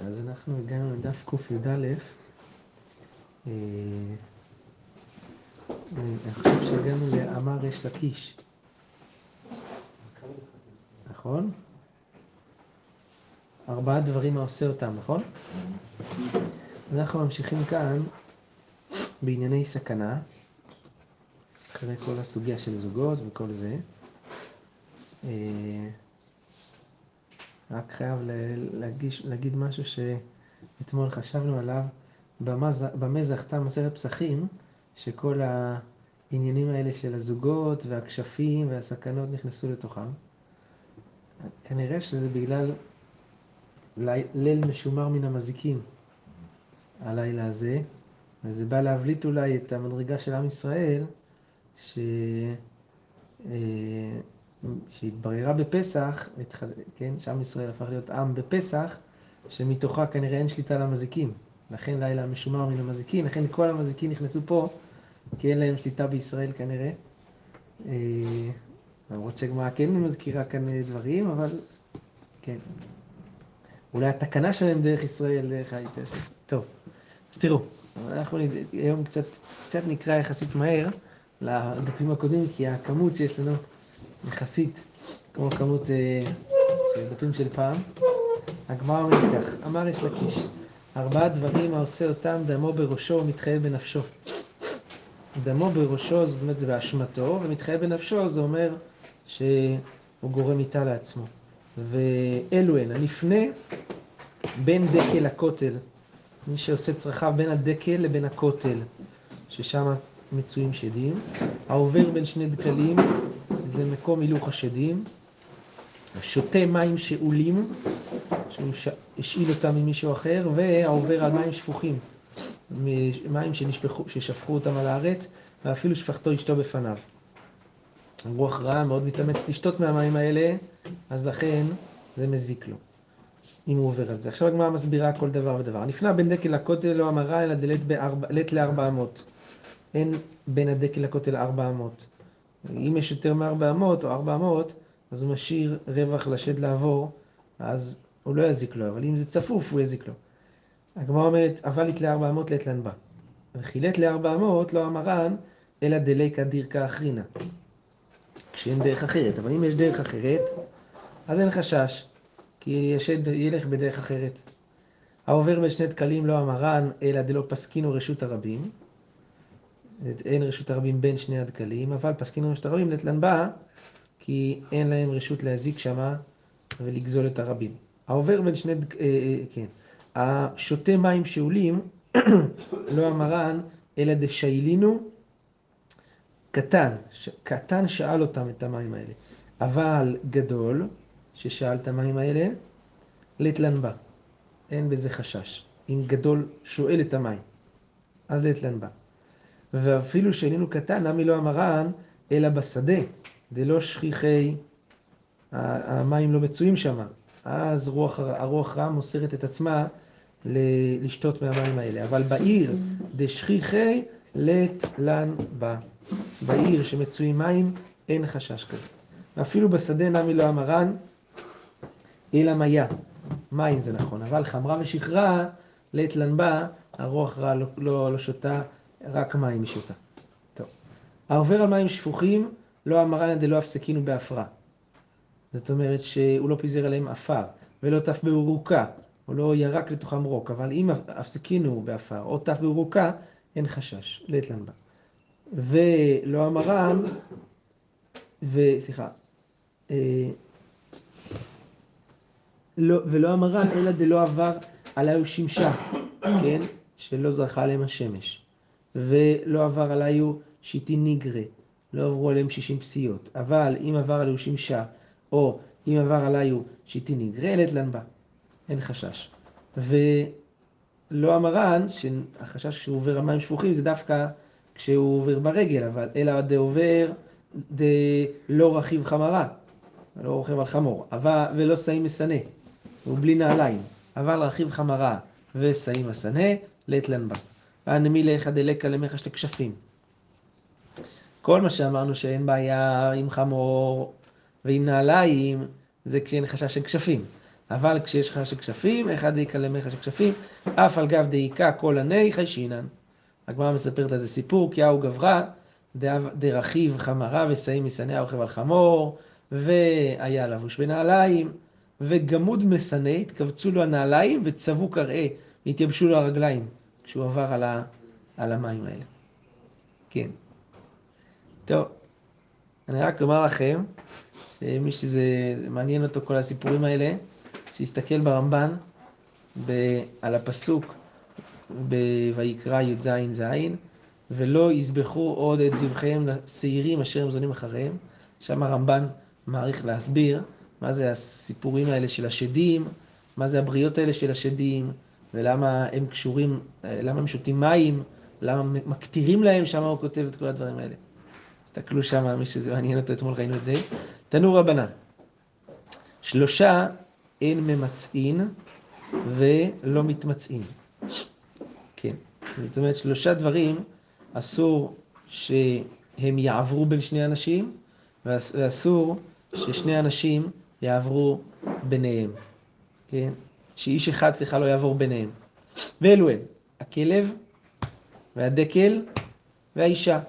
אז אנחנו הגענו לדף קי"א. לקיש. נכון? ארבעה דברים העושה אותם, נכון? אנחנו ממשיכים כאן בענייני סכנה, אחרי כל הסוגיה של זוגות וכל זה. רק חייב להגיש, להגיד משהו שאתמול חשבנו עליו. במה זכתה מסכת פסחים, שכל העניינים האלה של הזוגות והכשפים והסכנות נכנסו לתוכם. כנראה שזה בגלל ליל משומר מן המזיקים, הלילה הזה, וזה בא להבליט אולי את המדרגה של עם ישראל, ש... שהתבררה בפסח, כן, שעם ישראל הפך להיות עם בפסח, שמתוכה כנראה אין שליטה למזיקים. לכן לילה משומר מן המזיקים, לכן כל המזיקים נכנסו פה, כי אין להם שליטה בישראל כנראה. למרות שהגמרא כן מזכירה כאן דברים, אבל כן. אולי התקנה שלהם דרך ישראל, דרך היציאה של. טוב, אז תראו, אנחנו היום קצת, קצת נקרא יחסית מהר לדפים הקודמים, כי הכמות שיש לנו יחסית, כמו הכמות של דפים של פעם. הגמרא אומרת כך, אמר יש לקיש, ארבעה דברים העושה אותם, דמו בראשו ומתחייב בנפשו. דמו בראשו, זאת אומרת זה באשמתו, ומתחייב בנפשו, זה אומר שהוא גורם איתה לעצמו. ואלו הן, הנפנה בין דקל לכותל, מי שעושה צרכיו בין הדקל לבין הכותל, ששם מצויים שדים. העובר בין שני דקלים, זה מקום הילוך השדים. שותה מים שאולים, שהוא השאיל אותם ממישהו אחר, והעובר על מים שפוכים, מים שנשפחו, ששפכו אותם על הארץ, ואפילו שפכתו אשתו בפניו. רוח רעה מאוד מתאמצת לשתות מהמים האלה, אז לכן זה מזיק לו, אם הוא עובר על זה. עכשיו הגמרא מסבירה כל דבר ודבר. הנפנה בין דקל לכותל לא אמרה, אלא דלת לארבע אמות. אין בין הדקל לכותל ארבע אמות. אם יש יותר מארבע אמות או ארבע אמות, אז הוא משאיר רווח לשד לעבור, אז הוא לא יזיק לו, אבל אם זה צפוף, הוא יזיק לו. הגמרא אומרת, אבל יתלה ארבע אמות לית לנבא. וכי לית לארבע אמות לא אמרן, אלא דליקא דירקא אחרינא. כשאין דרך אחרת, אבל אם יש דרך אחרת, אז אין חשש, כי השד ילך בדרך אחרת. העובר בין שני דקלים לא אמרן, אלא דלא פסקינו רשות הרבים. אין רשות הרבים בין שני הדקלים, אבל פסקינו רשות הרבים לית לנבא, כי אין להם רשות להזיק שמה ולגזול את הרבים. העובר בין שני, כן, השותה מים שאולים, לא אמרן, אלא דשיילינו, קטן, קטן שאל אותם את המים האלה, אבל גדול, ששאל את המים האלה, לית לנבא, אין בזה חשש. אם גדול שואל את המים, אז לית לנבא. ואפילו שאיננו קטן, נמי לא אמרן, אלא בשדה, דלא שכיחי, המים לא מצויים שם. אז רוח, הרוח רע מוסרת את עצמה לשתות מהמים האלה. אבל בעיר דשכיחי לית לן בה. בעיר שמצויים מים, אין חשש כזה. אפילו בשדה נמי לא אמרן, אלא מיה. מים זה נכון, אבל חמרה ושכרה, לית לן בה, הרוח רע לא, לא, לא שותה, רק מים היא שותה. טוב. העובר על מים שפוכים, לא אמרן דלא הפסקינו בהפרה. זאת אומרת שהוא לא פיזר עליהם עפר, ולא טף באורוקה, הוא לא ירק לתוכם רוק, אבל אם הפסקינו בעפר או טף באורוקה, אין חשש, לית לן בה. ולא אמרן, וסליחה, לא, ולא אמרן, אלא דלא עבר עליו שמשה, כן? שלא זרחה עליהם השמש. ולא עבר עליו שיטי ניגרה, לא עברו עליהם שישים פסיעות. אבל אם עבר עליו שמשה, או אם עבר עליו שיטי ניגרה, לית לן בה. אין חשש. ולא לא המרן, שהחשש שהוא עובר על מים שפוכים זה דווקא כשהוא עובר ברגל, אבל אלא דעובר דלא רכיב חמרה, לא רוכב על חמור, אבל, ולא שאים משנא, הוא בלי נעליים, אבל רכיב חמרה ושאים משנא, לית לן בה. ואנמי לך דלקה למך שתי כשפים. כל מה שאמרנו שאין בעיה עם חמור ועם נעליים, זה כשאין חשש של כשפים. אבל כשיש חשש של כשפים, אחד דאיכא למך של כשפים, אף על גב דאיכא כל עני חיישינן. הגמרא מספרת על זה סיפור, כי ההוא גברה, דרכיב חמרה ושאים משנא רוכב על חמור, והיה לבוש בנעליים, וגמוד משנא, התכווצו לו הנעליים וצבו קרעי, והתייבשו לו הרגליים, כשהוא עבר על, ה, על המים האלה. כן. טוב, אני רק אומר לכם, שמי שזה מעניין אותו כל הסיפורים האלה, שיסתכל ברמב"ן ב, על הפסוק בויקרא י"ז ז', ולא יזבחו עוד את זבחיהם לשעירים אשר הם זונים אחריהם. שם הרמב"ן מעריך להסביר מה זה הסיפורים האלה של השדים, מה זה הבריות האלה של השדים, ולמה הם קשורים, למה הם שותים מים, למה מקטירים להם, שם הוא כותב את כל הדברים האלה. תסתכלו שם, מי שזה מעניין אותו, אתמול ראינו את זה. תנו רבנן, שלושה אין ממצאין ולא מתמצאין. כן, זאת אומרת שלושה דברים אסור שהם יעברו בין שני אנשים, ואסור ששני אנשים יעברו ביניהם, כן? שאיש אחד, סליחה, לא יעבור ביניהם. ואלו הם, הכלב והדקל והאישה.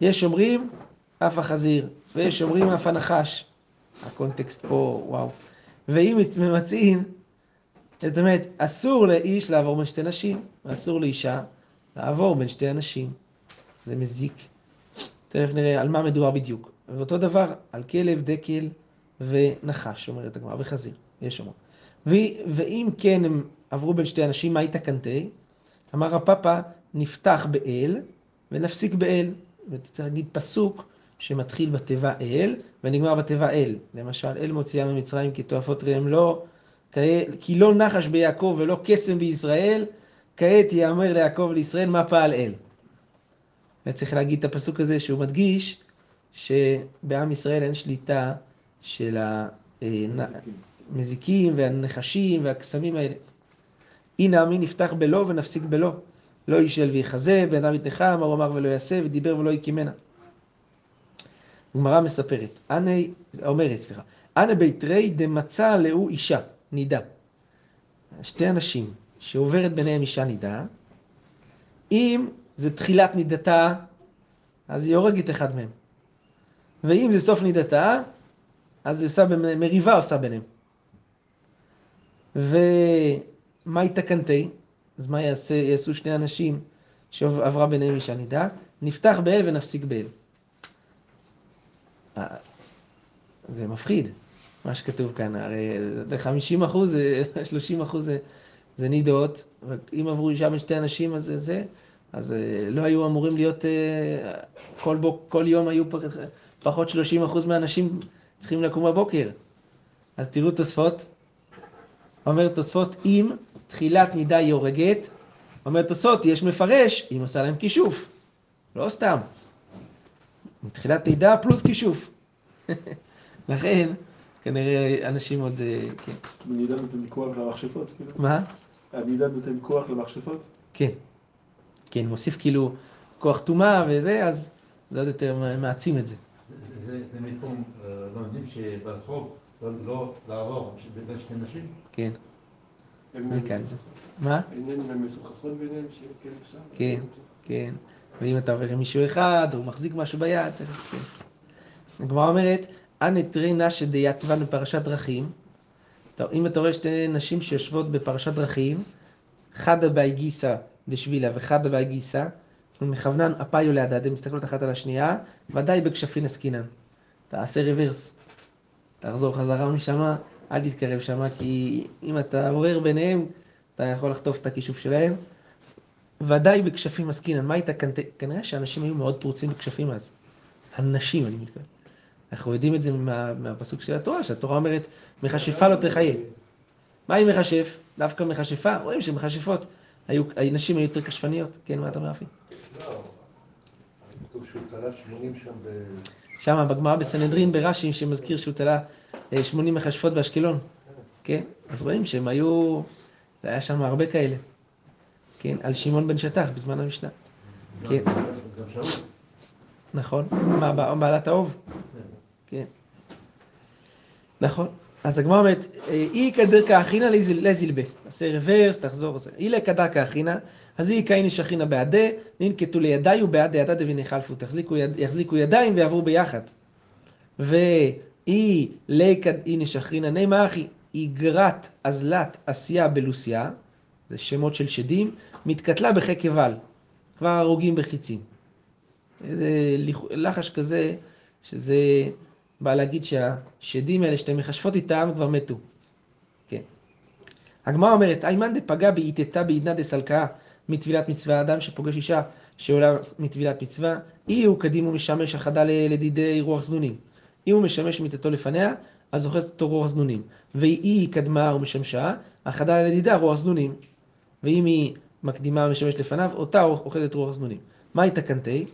יש אומרים אף החזיר, ויש אומרים אף הנחש. הקונטקסט פה, וואו. ואם ממצאין, זאת אומרת, אסור לאיש לעבור בין שתי נשים, ואסור לאישה לעבור בין שתי אנשים. זה מזיק. תכף נראה על מה מדובר בדיוק. ואותו דבר על כלב, דקל ונחש, אומרת הגמרא, וחזיר, יש אומרים. ואם כן הם עברו בין שתי אנשים, מה תקנתי? אמר הפאפה, נפתח באל ונפסיק באל. וצריך להגיד פסוק שמתחיל בתיבה אל ונגמר בתיבה אל. למשל, אל מוציאה ממצרים כי תועפות ראם לא, כי לא נחש ביעקב ולא קסם בישראל, כעת יאמר ליעקב לישראל מה פעל אל. וצריך להגיד את הפסוק הזה שהוא מדגיש שבעם ישראל אין שליטה של המזיקים והנחשים והקסמים האלה. הנה עמי נפתח בלא ונפסיק בלא. לא יישל ויחזה, ואדם יתנחה, אמר אמר ולא יעשה, ודיבר ולא יקימנה. גמרא מספרת, אנא, אומרת, סליחה, אנא ביתרי דמצא לאו אישה, נידה. שתי אנשים שעוברת ביניהם אישה נידה, אם זה תחילת נידתה, אז היא הורגת אחד מהם. ואם זה סוף נידתה, אז היא עושה, מריבה עושה ביניהם. ומה יתקנתי? אז מה יעשה, יעשו שני אנשים שעברה ביניהם אישה נידה? נפתח באל ונפסיק באל. אה, זה מפחיד, מה שכתוב כאן, הרי 50 אחוז, 30 אחוז זה, זה נידות, ואם עברו אישה בין שתי אנשים אז זה, אז אה, לא היו אמורים להיות, אה, כל, בוק, כל יום היו פחות 30 אחוז מהאנשים צריכים לקום בבוקר. אז תראו תוספות, אומר תוספות, אם תחילת נידה היא הורגת, אומר תוספות, יש מפרש, אם עושה להם כישוף. לא סתם. תחילת נידה פלוס כישוף. לכן, כנראה אנשים עוד... אה, כן. הנידה נותן כוח למכשפות? כאילו? מה? הנידה נותן כוח למכשפות? כן. כן, מוסיף כאילו כוח טומאה וזה, אז זה עוד יותר מעצים את זה. זה מפה אה, לומדים שברחוב לא לעבור בין שתי נשים? כן. מכאן זה. מה? משוחחות ביניהם אפשר? כן, כן. ואם אתה עובר עם מישהו אחד, הוא מחזיק משהו ביד, כן. הגמרא אומרת, אנא תרי נשא דייתבן בפרשת דרכים. אם אתה רואה שתי נשים שיושבות בפרשת דרכים, חדא באי גיסא דשבילה וחדא באי גיסא, מכוונן אפיו לידד, הן מסתכלות אחת על השנייה, ודאי בכשפין עסקינן. תעשה רוורס, תחזור חזרה משמה, אל תתקרב שם, כי אם אתה עורר ביניהם, אתה יכול לחטוף את הכישוף שלהם. ודאי בכשפים עסקינן, מה הייתה? כנראה שאנשים היו מאוד פרוצים בכשפים אז. הנשים, אני מתכוון. אנחנו יודעים את זה מה, מהפסוק של התורה, שהתורה אומרת, מכשפה לא תחיה. מה עם מכשף? דווקא מכשפה, רואים שמכשפות, היו, נשים היו יותר כשפניות. כן, מה אתה אומר, רפי? לא, כתוב שהוא תלה 80 שם ב... שם בגמרא בסנהדרין ברש"י, שמזכיר שהוא תלה אה, 80 מכשפות באשקלון. כן, אז רואים שהם היו, זה היה שם הרבה כאלה. כן, על שמעון בן שטח בזמן המשנה. כן. נכון. בעלת האוב? כן. נכון. אז הגמרא אומרת, אי כדר כאחינא לזיל- לזילבה. עשה רוורס, תחזור. אי לכדר כאחינא, אז אי כאיני שכינא בעדה, ננקטו לידי ובעד ידע דבין יחלפו. תחזיקו יד- יחזיקו ידיים ויעברו ביחד. ואי ליכד איני שכרינא נימה אחי, איגרת אזלת עשייה בלוסיה, זה שמות של שדים, מתקתלה בחיק קבל. כבר הרוגים בחיצים. איזה לחש כזה, שזה בא להגיד שהשדים האלה שאתם מכשפות איתם כבר מתו. כן. הגמרא אומרת, איימן דפגע בעיטתה בעידנא דסלקה מטבילת מצווה, אדם שפוגש אישה שעולה מטבילת מצווה, אי הוא קדים ומשמש החדה ל- לדידי רוח זנונים. אם הוא משמש מיטתו לפניה, אז אוחזת אותו רוח זנונים. ואי קדמה ומשמשה, החדה לדידה רוח זנונים. ואם היא מקדימה ומשמשת לפניו, אותה אוחזת רוח זנונים. מהי תקנתי?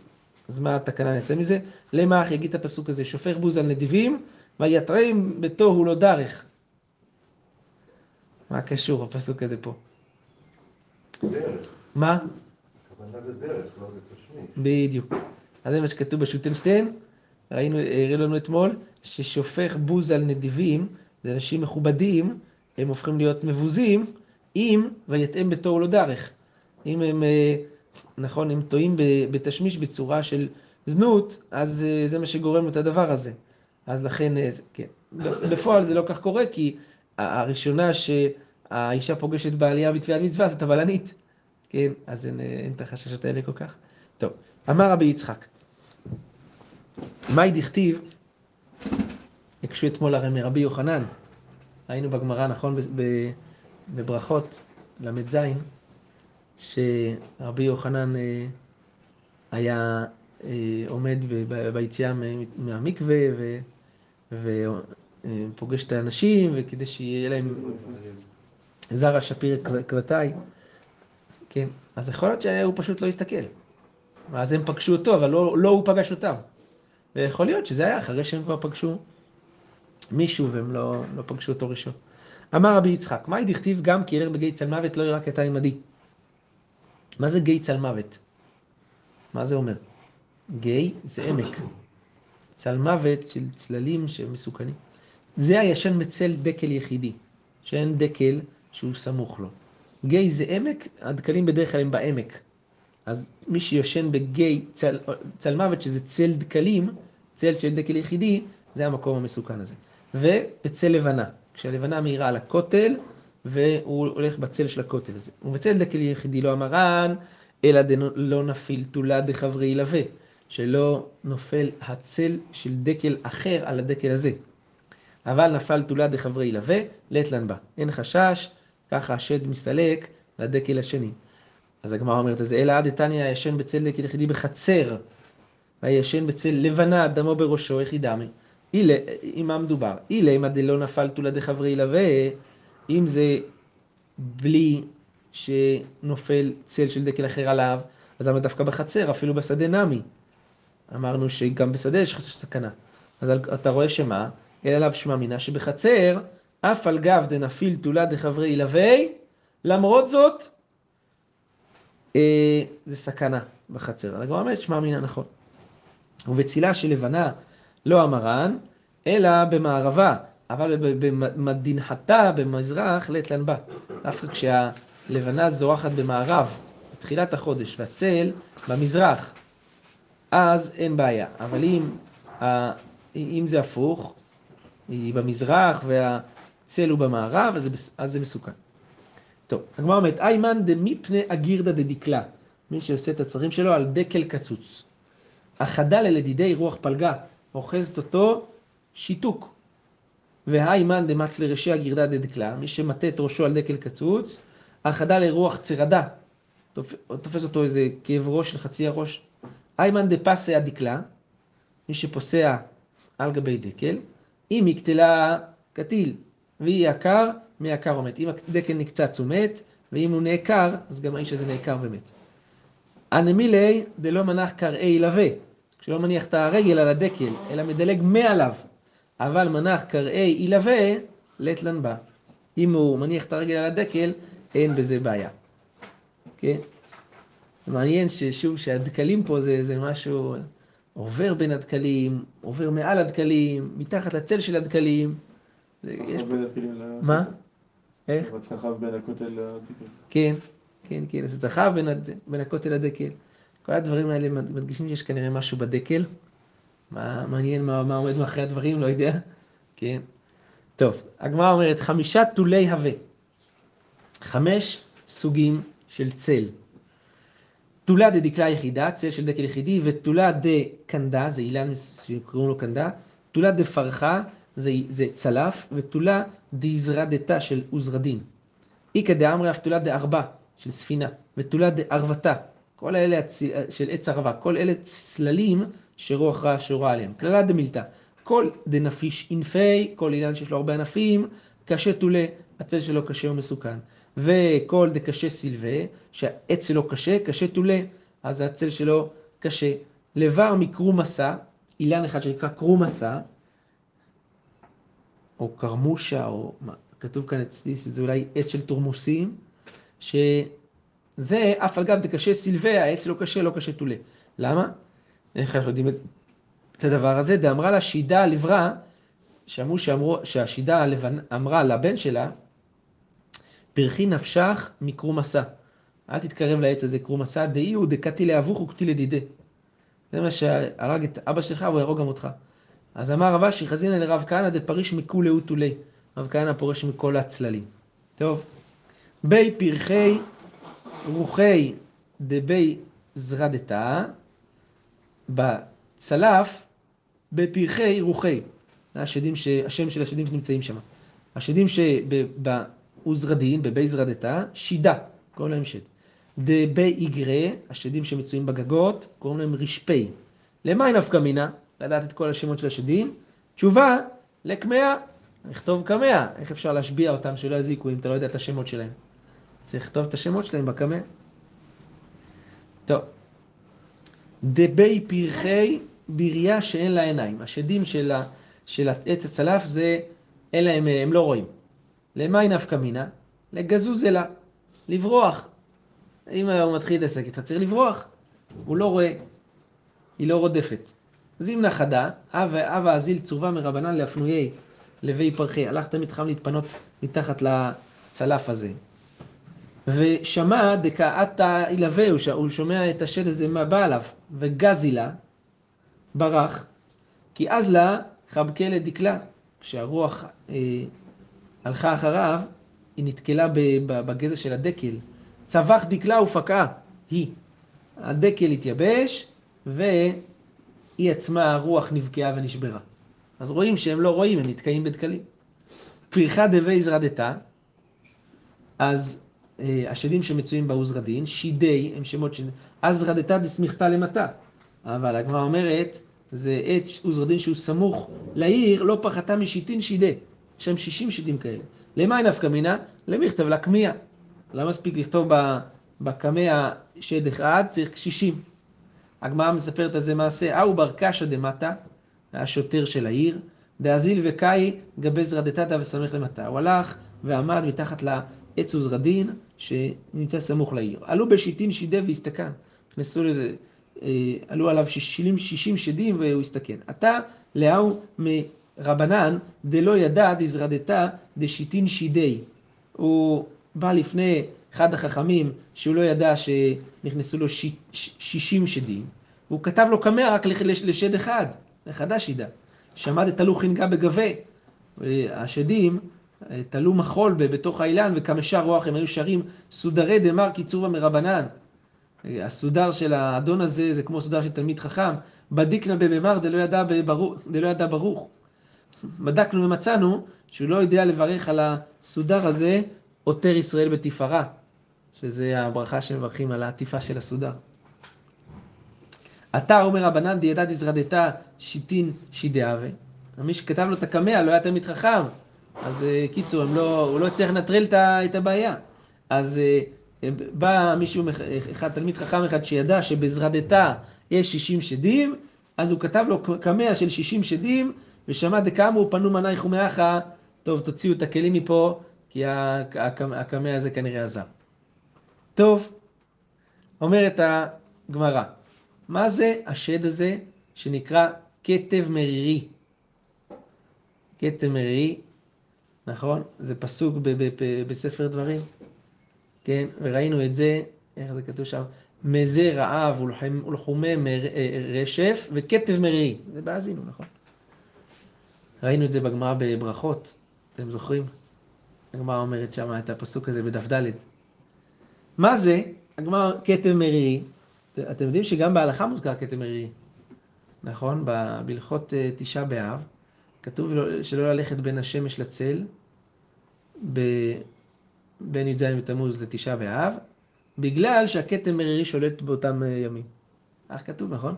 אז מה התקנה נצא מזה? למה אח יגיד את הפסוק הזה, שופך בוז על נדיבים, ויתרם בתוהו לא דרך. מה קשור הפסוק הזה פה? דרך. מה? הכוונה זה דרך, לא זה תשמיש. בדיוק. אז זה מה שכתוב בשוטנשטיין, ראינו, הראו לנו אתמול, ששופך בוז על נדיבים, זה אנשים מכובדים, הם הופכים להיות מבוזים, אם ויתאם בתוהו לא דרך. אם הם, אה, נכון, הם טועים בתשמיש בצורה של זנות, אז אה, זה מה שגורם את הדבר הזה. אז לכן, אה, כן. בפועל זה לא כך קורה, כי הראשונה שהאישה פוגשת בעלייה בתביעת מצווה זאת הבלנית. כן, אז אין, אה, אין את החששות האלה כל כך. טוב, אמר רבי יצחק, מאי דכתיב, הקשו אתמול הרי מרבי יוחנן, היינו בגמרא, נכון, בברכות ל"ז, שרבי יוחנן אה, היה אה, עומד ביציאה מהמקווה ופוגש את האנשים, וכדי שיהיה להם זרע שפיר כבתי, כן, אז יכול להיות שהוא פשוט לא הסתכל. ואז הם פגשו אותו, אבל לא, לא הוא פגש אותם. ויכול להיות שזה היה אחרי שהם כבר פגשו מישהו והם לא, לא פגשו אותו ראשון. אמר רבי יצחק, מהי דכתיב גם כי ילך בגיא צל מוות לא ירא כי אתה עמדי. מה זה גיא צל מוות? מה זה אומר? גיא זה עמק. צל מוות של צללים שמסוכנים. זה הישן מצל דקל יחידי, שאין דקל שהוא סמוך לו. גיא זה עמק, הדקלים בדרך כלל הם בעמק. אז מי שיושן בגיא צל, צל מוות, שזה צל דקלים, צל של דקל יחידי, זה המקום המסוכן הזה. ובצל לבנה, כשהלבנה מאירה על הכותל, והוא הולך בצל של הכותל הזה. ובצל דקל יחידי לא אמרן, אלא דלא נפיל תולה דחברי ילווה, שלא נופל הצל של דקל אחר על הדקל הזה. אבל נפל תולה דחברי ילווה, לית לן בה. אין חשש, ככה השד מסתלק לדקל השני. אז הגמרא אומרת, אז אלא עד דתניא הישן בצל דקל יחידי בחצר, והישן בצל לבנה, דמו בראשו, איך ידמי? אילה, עם מה מדובר? אילה, אם דלא נפל תולה דחברי ילווה, אם זה בלי שנופל צל של דקל אחר עליו, אז למה דווקא בחצר, אפילו בשדה נמי? אמרנו שגם בשדה יש סכנה. אז אתה רואה שמה? אלא לאו שמע מינה שבחצר, אף על גב דנפיל תולה דחברי ילווה, למרות זאת, אה, זה סכנה בחצר. הגמרא אומרת, שמע מינה נכון. ובצילה של לבנה לא המרן, אלא במערבה, אבל במדינחתה במזרח לית לן בה. דווקא כשהלבנה זורחת במערב, בתחילת החודש, והצל במזרח, אז אין בעיה. אבל אם, אם זה הפוך, היא במזרח והצל הוא במערב, אז זה, אז זה מסוכן. טוב, הגמרא אומרת, איימן דמיפני אגירדא דדקלה, מי שעושה את הצרכים שלו על דקל קצוץ. החדה ללדידי רוח פלגה, אוחזת אותו שיתוק. והאיימן דמץ לראשי הגירדא דדקלה, מי שמטה את ראשו על דקל קצוץ, החדה לרוח צרדה, תופס אותו איזה כאב ראש של חצי הראש. איימן דפסה הדקלה, מי שפוסע על גבי דקל, אם היא קטלה קטיל והיא עקר, מעקר או מת. אם הדקל נקצץ הוא מת, ואם הוא נעקר, אז גם האיש הזה נעקר ומת. הנמילי דלא מנח קרעי ילווה, כשלא מניח את הרגל על הדקל, אלא מדלג מעליו, אבל מנח קרעי ילווה, לית לן בה. אם הוא מניח את הרגל על הדקל, אין בזה בעיה. כן? מעניין ששוב, שהדקלים פה זה, זה משהו עובר בין הדקלים, עובר מעל הדקלים, מתחת לצל של הדקלים. יש פה... מה? איך? הצלחה בין הכותל לדקל. כן, כן, כן, אז זכה בין, הכותל לדקל. כל הדברים האלה מד- מדגישים שיש כנראה משהו בדקל. מה, מעניין מה, מה עומד מאחורי הדברים, לא יודע. כן. טוב, הגמרא אומרת, חמישה טולי הווה. חמש סוגים של צל. תולה דדקלה יחידה, צל של דקל יחידי, ותולה דקנדה, זה אילן שקוראים לו קנדה, תולה דפרחה, זה, זה צלף, ותולה דזרדתה של עוזרדין. איכא דאמרי אף תולה דארבע של ספינה, ותולה דערבתה, כל אלה הצ... של עץ ערבה, כל אלה צללים שרוח רע שורה עליהם. קללה דמילתא, כל דנפיש אינפי, כל אילן שיש לו הרבה ענפים, קשה תולה, הצל שלו קשה ומסוכן. וכל דקשה סילבה, שהעץ שלו קשה, קשה תולה, אז הצל שלו קשה. לבר מקרומסה, אילן אחד שנקרא קרומסה, או קרמושה, או מה, כתוב כאן אצלי שזה אולי עץ של תורמוסים, שזה אף על גב דקשה סילבה, העץ לא קשה, לא קשה תולה. למה? איך אנחנו יודעים את הדבר הזה? דאמרה לה שידה לברא, שאמרו שאמרו, שהשידה הלבנ... אמרה לבן שלה, פרחי נפשך מקרומסה. אל תתקרב לעץ הזה קרומסה, דאי הוא דקתי לאבוך וקתי לדידה. זה מה שהרג את אבא שלך, הוא יהרוג גם אותך. אז אמר רב אשי חזינא לרב כהנא דפריש מכולי ותולי. רב כהנא פורש מכל הצללים. טוב. בי פרחי רוחי דבי זרדתה, בצלף בפרחי רוחי. השדים ש... השם של השדים שנמצאים שם. השדים שבעוזרדין, בבי זרדתה, שידה, קוראים להם שד. דבי איגרה, השדים שמצויים בגגות, קוראים להם רשפי. למה היא נפקא מינה? לדעת את כל השמות של השדים? תשובה, לקמאה. לכתוב קמאה. איך אפשר להשביע אותם שלא יזיקו אם אתה לא יודע את השמות שלהם? צריך לכתוב את השמות שלהם בקמאה. טוב. דבי פרחי בריאה שאין לה עיניים. השדים של, ה, של עץ הצלף זה, אין להם, הם לא רואים. למה היא נפקא מינה? לגזוז אלה, לברוח. אם הוא מתחיל להתעסק איתך, צריך לברוח. הוא לא רואה, היא לא רודפת. זימנה חדה, אבה אזיל צורבה מרבנן להפנויי לוי פרחי. הלכת מתחם להתפנות מתחת לצלף הזה. ושמע דקאתה ילווה, הוא שומע את השד הזה מה בא עליו, וגזי לה, ברח, כי אז לה חבקה לדקלה. כשהרוח אה, הלכה אחריו, היא נתקלה בגזע של הדקל. צבח דקלה ופקעה, היא. הדקל התייבש, והיא עצמה, הרוח נבקעה ונשברה. אז רואים שהם לא רואים, הם נתקעים בדקלים. פריחה דבי זרדתה, אז השדים שמצויים בעוזרדין, שידי, הם שמות של... אז רדתה דסמיכתה למטה. אבל הגמרא אומרת, זה עת עוזרדין שהוא סמוך לעיר, לא פחתה משיטין שידה. יש שם שישים שידים כאלה. למה היא נפקא מינה? למכתב לקמיה. לא מספיק לכתוב בקמע שד אחד, צריך שישים. הגמרא מספרת על זה מעשה, אהו בר קשא דמטה, השוטר של העיר, דאזיל וקאי גבי זרדתתא וסמך למטה. הוא הלך ועמד מתחת לעץ עוזרדין שנמצא סמוך לעיר. עלו בשיטין שידה והסתכן. נכנסו לזה, עלו עליו שישים, שישים שדים והוא הסתכן. עתה לאהו מרבנן דלא ידע דזרדתא דשיטין שידי. הוא בא לפני אחד החכמים שהוא לא ידע שנכנסו לו ש... שישים שדים, והוא כתב לו קמע רק לשד אחד, לחדש ידע. שמד את תלו חנגה בגבה. השדים תלו מחול בתוך האילן וכמשע רוח הם היו שרים סודרי דמר קיצובה מרבנן. הסודר של האדון הזה זה כמו סודר של תלמיד חכם. בדיקנה בממר דלא ידע ברוך. בדקנו ומצאנו שהוא לא יודע לברך על הסודר הזה עותר ישראל בתפארה, שזה הברכה שמברכים על העטיפה של הסודר. אתה אומר רבנן דידא דזרדתא שיטין שידאווה. מי שכתב לו את הקמע לא היה תלמיד חכם, אז אה, קיצור, לא, הוא לא הצליח לנטרל את הבעיה. אז אה, בא מישהו, מח- אחד, תלמיד חכם אחד שידע שבזרדתה יש 60 שדים, אז הוא כתב לו קמע של 60 שדים, ושמע דקאמרו פנו מנייך ומאחה, טוב, תוציאו את הכלים מפה, כי הקמע הזה כנראה עזר. טוב, אומרת הגמרא, מה זה השד הזה שנקרא כתב מרירי? כתב מרירי, נכון? זה פסוק בספר דברים, כן? וראינו את זה, איך זה כתוב שם? מזה רעב ולחומ- ולחומי מר- אה, רשף וכתב מרירי. זה באזינו, נכון? ראינו את זה בגמרא בברכות, אתם זוכרים? הגמרא אומרת שם את הפסוק הזה בדף ד'. מה זה? הגמרא כתב מרירי. אתם יודעים שגם בהלכה מוזכר כתב מרירי, נכון? בהלכות אה, תשעה באב, כתוב לא- שלא ללכת בין השמש לצל, ב- בין י"ז בתמוז לתשעה באב, בגלל שהכתב מרירי שולט באותם אה, ימים. כך כתוב, נכון?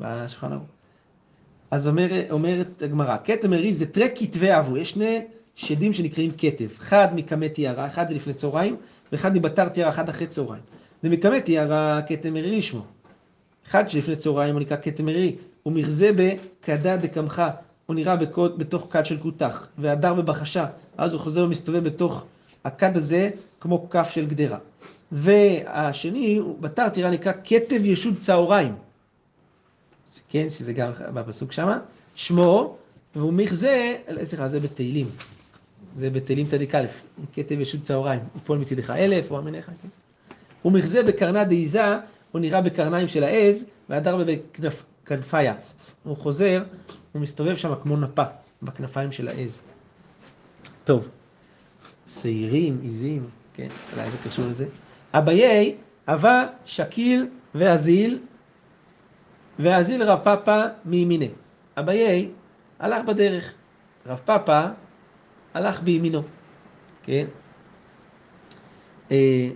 בשולחן ערוך. אז אומר, אומרת הגמרא, כתב מרירי זה תרי כתבי אבו, יש שני שדים שנקראים כתב, אחד מקמא תיארה, אחד זה לפני צהריים, ואחד מבתר תיארה, אחד אחרי צהריים. ומקמא תיארה כתב מרירי שמו. אחד שלפני צהריים הוא נקרא כתב מרירי, ומרזה בכדה דקמחה, הוא נראה בקוד, בתוך כד של כותח, והדר בבחשה, אז הוא חוזר ומסתובב בתוך הכד הזה כמו כף של גדרה. והשני, הוא בתר תיארה נקרא כתב ישוד צהריים. כן, שזה גם בפסוק שמה, שמו, והוא מכזה, סליחה, זה בתהילים. זה בתהילים צדיק א', כתב ישוד צהריים, יפול מצידך אלף, או אמינך, כן. הוא מכזה בקרנה דעיזה, הוא נראה בקרניים של העז, והדר בכנפיה. הוא חוזר, הוא מסתובב שם כמו נפה, בכנפיים של העז. טוב, שעירים, עיזים, כן, אולי זה קשור לזה. אביי, אבה, שקיל ואזיל, ואזיל רב פאפא מימיני. אביי הלך בדרך, רב פאפא הלך בימינו, כן? אה,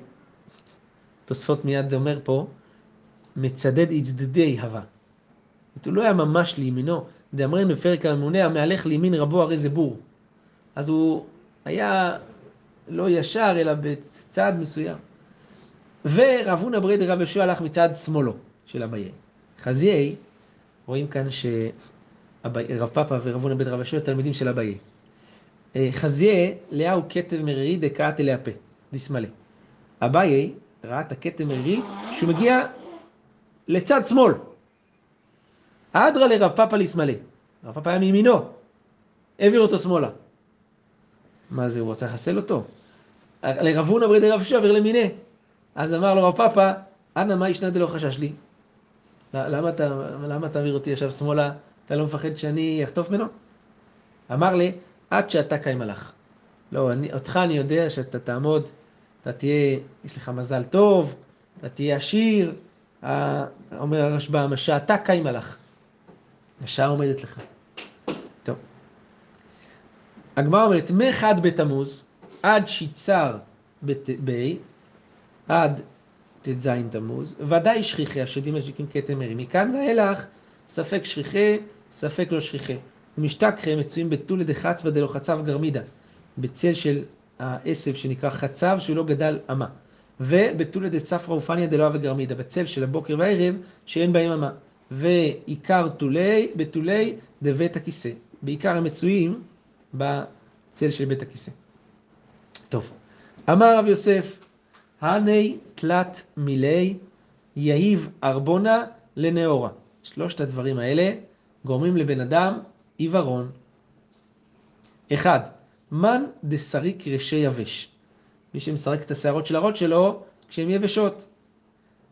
תוספות מיד אומר פה, מצדד יצדדי הווה. הוא לא היה ממש לימינו, דאמרנו בפרק הממונה, המהלך לימין רבו הרי זה בור. אז הוא היה לא ישר, אלא בצעד מסוים. ורב הונא ברי דרב יהושע הלך מצד שמאלו של אביי. חזיי, רואים כאן שרב פאפא ורב הונא בן רב יהושע תלמידים של אביי. אה, חזייה לאהו כתב מרירי דקאת אליה פה, דשמאלה. אביי ראה את הכתב מרירי שהוא מגיע לצד שמאל. אדרא לרב פאפא לשמאלה. רב פאפא היה מימינו, העביר אותו שמאלה. מה זה, הוא רצה לחסל אותו? לרב הונא ברי דרב יהושע העביר למיני. אז אמר לו רב פאפא, אנא מה ישנה דלא חשש לי? למה אתה, למה תעביר אותי עכשיו שמאלה? אתה לא מפחד שאני אחטוף ממנו? אמר לי, עד שאתה קיים הלך. לא, אני, אותך אני יודע שאתה תעמוד, אתה תהיה, יש לך מזל טוב, אתה תהיה עשיר, אומר הרשב"ם, השעתה קיים הלך. השעה עומדת לך. הגמרא אומרת, מאחד בתמוז עד שיצר בי, עד ט"ז תמוז, ודאי שכיחי, השדים משיקים כתם מרי. מכאן ואילך, ספק שכיחי, ספק לא שכיחי. ומשתכחי מצויים בתולד דחצבא דלא חצב גרמידה, בצל של העשב שנקרא חצב שהוא לא גדל אמה. ובתולד דצפרא ופניה דלא אבה גרמידה, בצל של הבוקר והערב שאין בהם אמה. ועיקר תולי, בתולי דבית הכיסא. בעיקר הם מצויים בצל של בית הכיסא. טוב, אמר רב יוסף, הני תלת מילי יהיב ארבונה לנאורה. שלושת הדברים האלה גורמים לבן אדם עיוורון. אחד, מן דסריק רשי יבש. מי שמסרק את השערות של הראש שלו כשהן יבשות.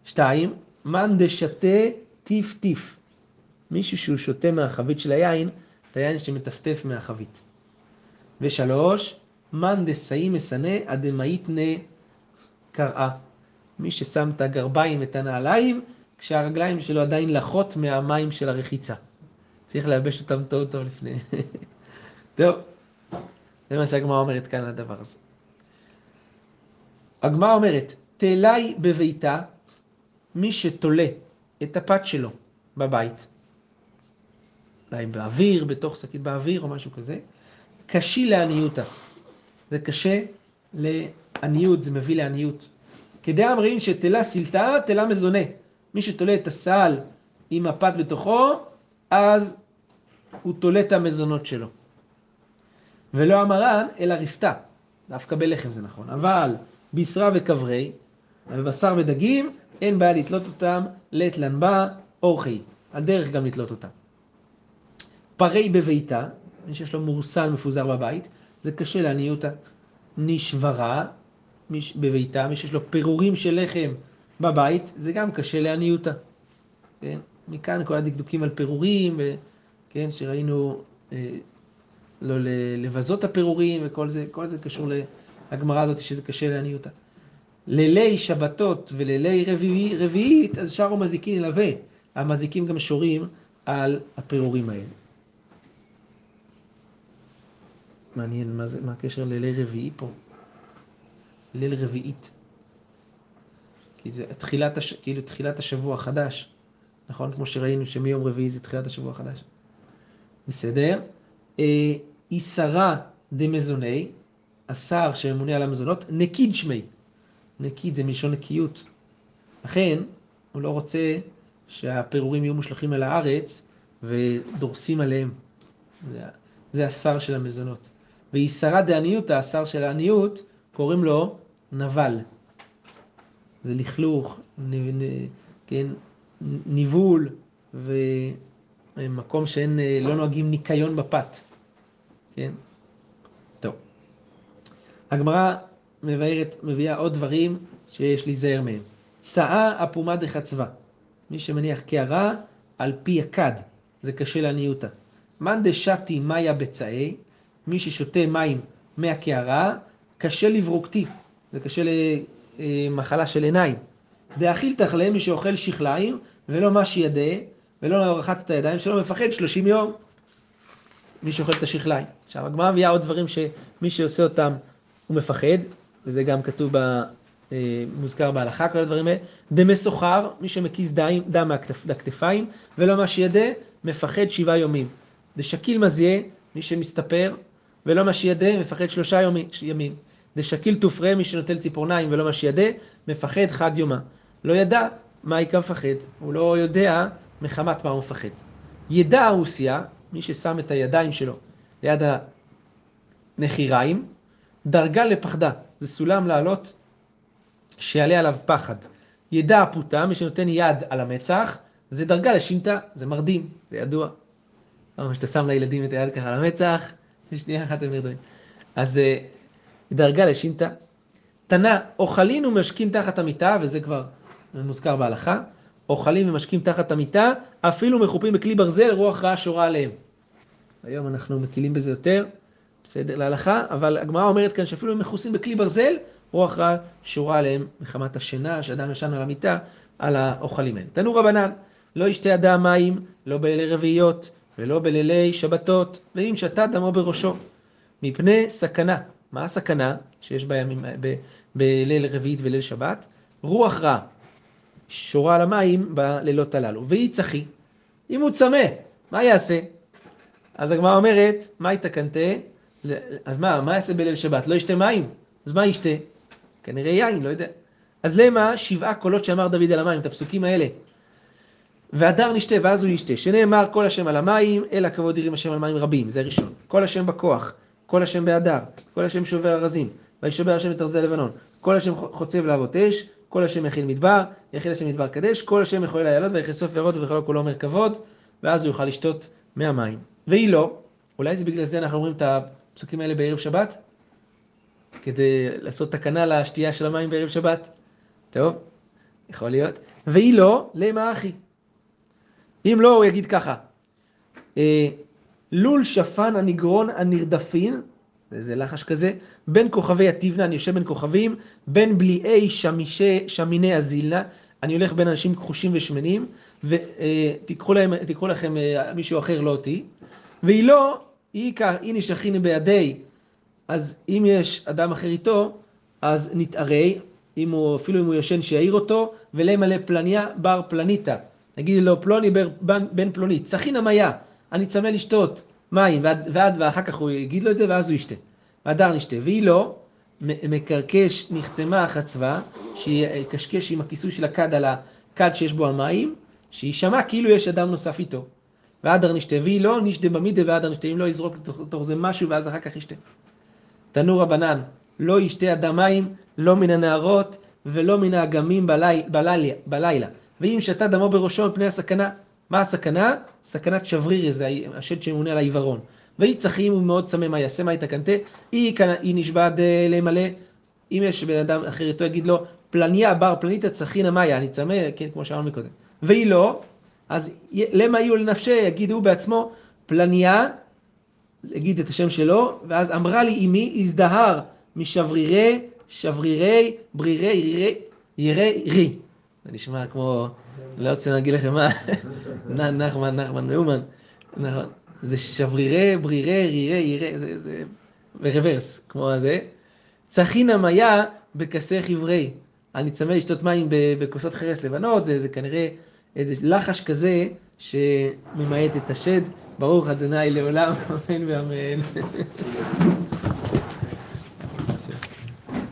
שתיים, מן דשתה טיף טיף. מישהו שהוא שותה מהחבית של היין, את היין שמטפטף מהחבית. ושלוש, מן דסאי מסנה אדמאיתנה קראה. מי ששם את הגרביים ואת הנעליים, כשהרגליים שלו עדיין לחות מהמים של הרחיצה. צריך לייבש אותם טוב טוב לפני. טוב, זה מה שהגמרא אומרת כאן על הדבר הזה. הגמרא אומרת, תלי בביתה, מי שתולה את הפת שלו בבית, אולי באוויר, בתוך שקית באוויר או משהו כזה, קשי לעניותא. זה קשה לעניות, זה מביא לעניות. כדעה אמרין שתלה סילתה, תלה מזונה. מי שתולה את הסל עם הפת בתוכו, אז הוא תולה את המזונות שלו. ולא המרן, אלא רפתה. דווקא בלחם זה נכון. אבל בשרה וכברי, ובשר ודגים, אין בעיה לתלות אותם לית לנבא אורחי. הדרך גם לתלות אותם. פרי בביתה, מי שיש לו מורסל מפוזר בבית, זה קשה לעניותא. נשברה מיש- בביתה, מי שיש לו פירורים של לחם בבית, זה גם קשה לעניותא. כן? מכאן כל הדקדוקים על פירורים, ו... כן, שראינו אה, לא לבזות הפירורים וכל זה, כל זה קשור להגמרא הזאת שזה קשה לעניותא. לילי שבתות ולילי רביעי, רביעית, אז שרו מזיקין ילווה. המזיקים גם שורים על הפירורים האלה. מעניין, מה, זה, מה הקשר לליל רביעי פה? ליל רביעית. כי זה תחילת, הש... כאילו תחילת השבוע החדש, נכון? כמו שראינו שמיום רביעי זה תחילת השבוע החדש. בסדר? אה, איסרה דמזוני, השר שממונה על המזונות, נקיד שמי. נקיד זה מלשון נקיות. לכן, הוא לא רוצה שהפירורים יהיו מושלכים אל הארץ ודורסים עליהם. זה, זה השר של המזונות. ואיסרה דעניות, השר של העניות, קוראים לו נבל. זה לכלוך, נ, נ, כן, ניבול, ומקום שאין, לא נוהגים ניקיון בפת. כן? טוב. הגמרא מבארת, מביאה עוד דברים שיש להיזהר מהם. צאה אפומה דחצבה. מי שמניח קערה על פי הכד, זה קשה לעניותא. מאן דשתי מאיה בצאי, מי ששותה מים מהקערה, קשה לברוקתי, זה קשה למחלה של עיניים. דאכיל תחלה מי שאוכל שכליים, ולא מש ידה, ולא רחץ את הידיים שלו, מפחד 30 יום. מי שאוכל את השכליים. עכשיו, הגמרא מביאה עוד דברים שמי שעושה אותם הוא מפחד, וזה גם כתוב, ב, אה, מוזכר בהלכה, כל הדברים האלה. דמי סוחר, מי שמקיז דם, דם מהכתפיים, ולא מש ידה, מפחד שבעה יומים. דשקיל מזיה, מי שמסתפר, ולא מש ידה, מפחד שלושה ימים. דשקיל תופרה, מי שנוטל ציפורניים ולא מש ידה, מפחד חד יומה. לא ידע מה איכה מפחד, הוא לא יודע מחמת מה הוא מפחד. ידע האוסיה, מי ששם את הידיים שלו ליד הנחיריים, דרגה לפחדה, זה סולם לעלות שיעלה עליו פחד. ידע הפותה, מי שנותן יד על המצח, זה דרגה לשינתה, זה מרדים, זה ידוע. אבל כשאתה שם לילדים את היד ככה על המצח, שנייה אחת הם נרדמים. אז אה, דרגה לשינתה. תנא, אוכלים ומשקים תחת המיטה, וזה כבר מוזכר בהלכה, אוכלים ומשקים תחת המיטה, אפילו מחופים בכלי ברזל, רוח רעה שורה עליהם. היום אנחנו מקילים בזה יותר, בסדר, להלכה, אבל הגמרא אומרת כאן שאפילו הם מכוסים בכלי ברזל, רוח רעה שורה עליהם מחמת השינה, שאדם ישן על המיטה, על האוכלים האלה. תנו רבנן, לא ישתה אדם מים, לא בלילי רביעיות, ולא בלילי שבתות, ואם שתה דמו בראשו, מפני סכנה. מה הסכנה שיש בימים, ב, בליל רביעית וליל שבת? רוח רעה. שורה על המים בלילות הללו. ואי צחי, אם הוא צמא, מה יעשה? אז הגמרא אומרת, מה התקנתה? אז מה, מה יעשה בליל שבת? לא ישתה מים? אז מה ישתה? כנראה יין, לא יודע. אז למה שבעה קולות שאמר דוד על המים, את הפסוקים האלה? והדר נשתה, ואז הוא ישתה. שנאמר כל השם על המים, אלא כבוד ירים השם על מים רבים, זה ראשון. כל השם בכוח, כל השם בהדר, כל השם שובר ארזים, וישובר השם את ארזי לבנון, כל השם חוצב להבות אש, כל השם יכיל מדבר, יכיל השם מדבר קדש, כל השם מחולל איילות ויחשוף פירות ובכלו כולו אומר כבוד, ואז הוא יוכל לשתות מהמים. והיא לא, אולי זה בגלל זה אנחנו אומרים את הפסוקים האלה בערב שבת? כדי לעשות תקנה לשתייה של המים בערב שבת? טוב, יכול להיות. והיא לא, למה אחי? אם לא, הוא יגיד ככה, אה, לול שפן הנגרון הנרדפין, זה לחש כזה, בין כוכבי התבנה, אני יושב בין כוכבים, בין בליעי שמישי, שמיני הזילנה, אני הולך בין אנשים כחושים ושמנים, ותיקחו תיקחו לכם מישהו אחר, לא אותי, והיא לא, היא כך, היא נשכיני בידי, אז אם יש אדם אחר איתו, אז נתערי, אם הוא, אפילו אם הוא ישן שיעיר אותו, ולמלא פלניה בר פלניתא. נגיד לו פלוני בן, בן פלוני, צחינא מיה, אני צמא לשתות. מים, ועד, ועד, ואחר כך הוא יגיד לו את זה, ואז הוא ישתה. והדר נשתה. והיא לא, מקרקש נחתמה החצבה, שיקשקש עם הכיסוי של הכד על הכד שיש בו המים, שיישמע כאילו יש אדם נוסף איתו. והדר נשתה, והיא לא, נשתה במידה והדר נשתה, אם לא יזרוק לתוך זה משהו ואז אחר כך ישתה. תנו רבנן, לא ישתה אדם מים, לא מן הנהרות ולא מן האגמים בליל, בלילה, בלילה. ואם שתה דמו בראשו מפני הסכנה, מה הסכנה? סכנת שברירי, זה השד שממונה על העיוורון. ויהי צחים ומאוד צמא מה יעשה מה יתקנתה, היא, היא נשבעת אה, למלא. אם יש בן אדם אחר איתו, יגיד לו, פלניה בר פלניתא צחינא מאיה, אני צמא, כן, כמו שאמרנו מקודם. והיא לא, אז למה יהיו לנפשי, יגיד הוא בעצמו, פלניה, יגיד את השם שלו, ואז אמרה לי אמי, הזדהר משברירי, שברירי, ברירי, ירי, ירי, רי. זה נשמע כמו, לא רוצה להגיד לכם מה, נחמן, נחמן מאומן, נכון. זה שברירי, ברירי, רירי, ירי, זה, זה ברוורס, כמו זה. צחינא מיה בכסי חברי. אני צמא לשתות מים בכוסות חרס לבנות, זה, זה כנראה איזה לחש כזה שממעט את השד. ברוך ה' לעולם, אמן ואמן.